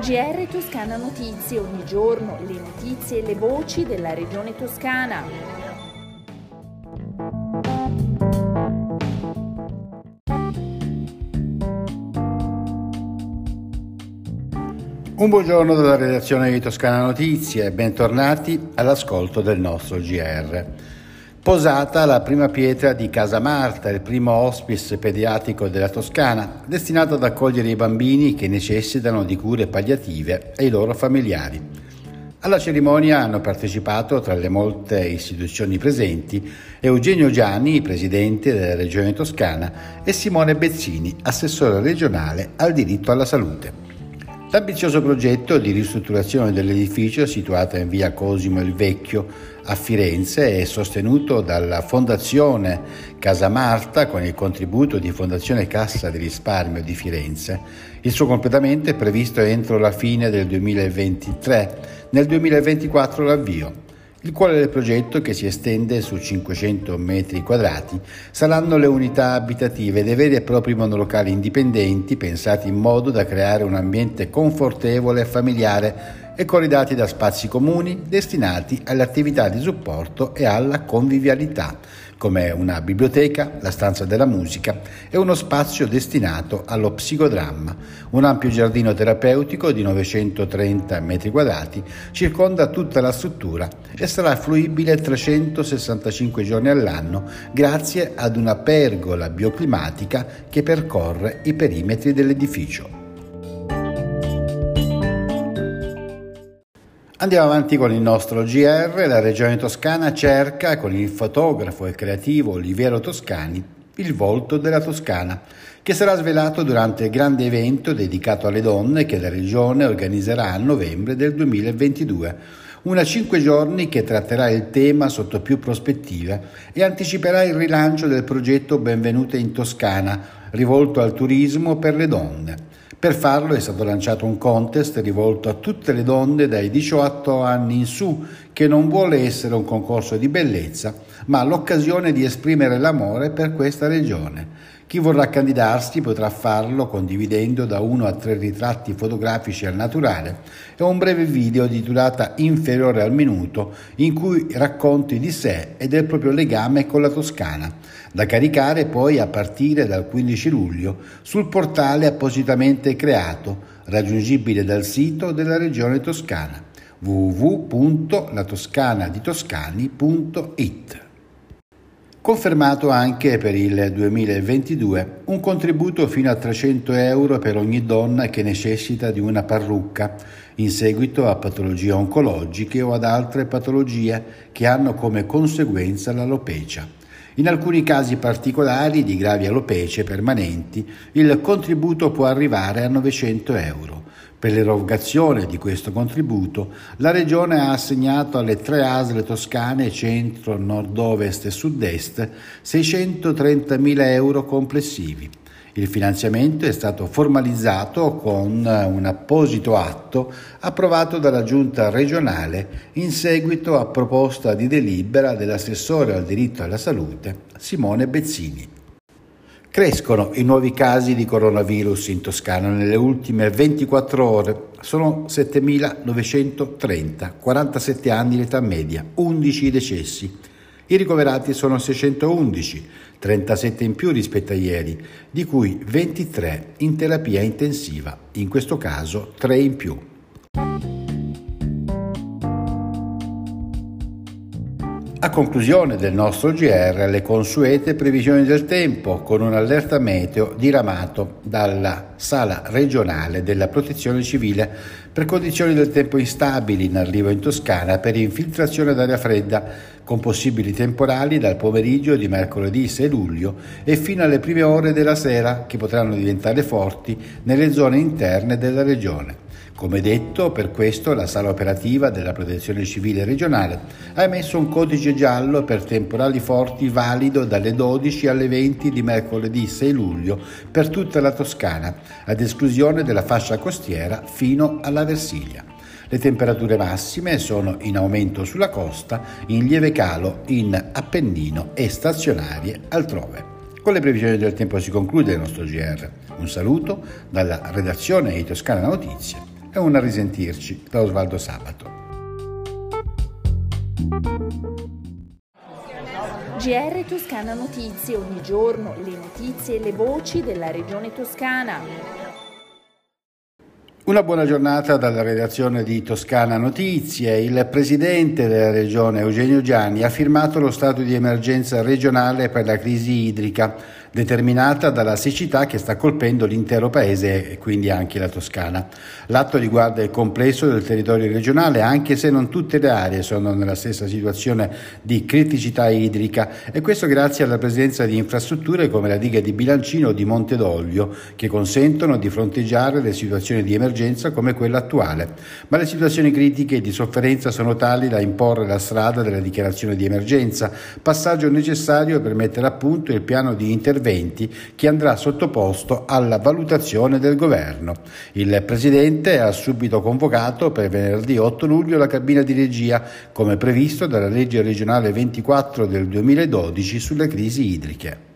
GR Toscana Notizie, ogni giorno le notizie e le voci della regione toscana. Un buongiorno dalla redazione di Toscana Notizie bentornati all'ascolto del nostro GR. Posata la prima pietra di Casa Marta, il primo hospice pediatrico della Toscana, destinato ad accogliere i bambini che necessitano di cure palliative e i loro familiari. Alla cerimonia hanno partecipato, tra le molte istituzioni presenti, Eugenio Gianni, presidente della Regione Toscana, e Simone Bezzini, assessore regionale al diritto alla salute. L'ambizioso progetto di ristrutturazione dell'edificio situato in via Cosimo il Vecchio a Firenze è sostenuto dalla Fondazione Casa Marta con il contributo di Fondazione Cassa di Risparmio di Firenze. Il suo completamento è previsto entro la fine del 2023, nel 2024 l'avvio. Il cuore del progetto, che si estende su 500 metri quadrati, saranno le unità abitative dei veri e propri monolocali indipendenti pensati in modo da creare un ambiente confortevole e familiare e corredati da spazi comuni destinati alle attività di supporto e alla convivialità, come una biblioteca, la stanza della musica e uno spazio destinato allo psicodramma. Un ampio giardino terapeutico di 930 m2 circonda tutta la struttura e sarà fruibile 365 giorni all'anno grazie ad una pergola bioclimatica che percorre i perimetri dell'edificio. Andiamo avanti con il nostro GR. La regione toscana cerca, con il fotografo e creativo Oliviero Toscani, il volto della Toscana, che sarà svelato durante il grande evento dedicato alle donne che la regione organizzerà a novembre del 2022. Una cinque giorni che tratterà il tema sotto più prospettive e anticiperà il rilancio del progetto Benvenute in Toscana, rivolto al turismo per le donne. Per farlo è stato lanciato un contest rivolto a tutte le donne dai 18 anni in su, che non vuole essere un concorso di bellezza, ma l'occasione di esprimere l'amore per questa regione. Chi vorrà candidarsi potrà farlo condividendo da uno a tre ritratti fotografici al naturale e un breve video di durata inferiore al minuto in cui racconti di sé e del proprio legame con la Toscana, da caricare poi a partire dal 15 luglio sul portale appositamente creato, raggiungibile dal sito della Regione Toscana www.latoscanaditoscani.it. Confermato anche per il 2022 un contributo fino a 300 euro per ogni donna che necessita di una parrucca in seguito a patologie oncologiche o ad altre patologie che hanno come conseguenza l'alopecia. In alcuni casi particolari di gravi alopecie permanenti il contributo può arrivare a 900 euro. Per l'erogazione di questo contributo, la Regione ha assegnato alle tre ASL toscane centro, nord-ovest e sud-est 630.000 euro complessivi. Il finanziamento è stato formalizzato con un apposito atto approvato dalla Giunta regionale in seguito a proposta di delibera dell'assessore al diritto alla salute Simone Bezzini. Crescono i nuovi casi di coronavirus in Toscana nelle ultime 24 ore. Sono 7.930, 47 anni l'età media, 11 decessi. I ricoverati sono 611, 37 in più rispetto a ieri, di cui 23 in terapia intensiva, in questo caso 3 in più. A conclusione del nostro GR le consuete previsioni del tempo con un'allerta meteo diramato dalla Sala regionale della Protezione Civile per condizioni del tempo instabili in arrivo in Toscana per infiltrazione d'aria fredda con possibili temporali dal pomeriggio di mercoledì 6 luglio e fino alle prime ore della sera che potranno diventare forti nelle zone interne della regione. Come detto, per questo la sala operativa della Protezione Civile regionale ha emesso un codice giallo per temporali forti valido dalle 12 alle 20 di mercoledì 6 luglio per tutta la Toscana, ad esclusione della fascia costiera fino alla Versilia. Le temperature massime sono in aumento sulla costa, in lieve calo in Appennino e stazionarie altrove. Con le previsioni del tempo si conclude il nostro GR. Un saluto dalla redazione di Toscana Notizie e un a risentirci da Osvaldo Sabato. GR Toscana Notizie, ogni giorno le notizie e le voci della regione toscana. Una buona giornata dalla redazione di Toscana Notizie. Il presidente della regione Eugenio Gianni ha firmato lo stato di emergenza regionale per la crisi idrica determinata dalla siccità che sta colpendo l'intero paese e quindi anche la Toscana. L'atto riguarda il complesso del territorio regionale anche se non tutte le aree sono nella stessa situazione di criticità idrica e questo grazie alla presenza di infrastrutture come la diga di Bilancino o di Monte d'Olio che consentono di fronteggiare le situazioni di emergenza come quella attuale. Ma le situazioni critiche e di sofferenza sono tali da imporre la strada della dichiarazione di emergenza, passaggio necessario per mettere a punto il piano di intervento interventi che andrà sottoposto alla valutazione del governo. Il Presidente ha subito convocato per venerdì 8 luglio la cabina di regia, come previsto dalla legge regionale 24 del 2012 sulle crisi idriche.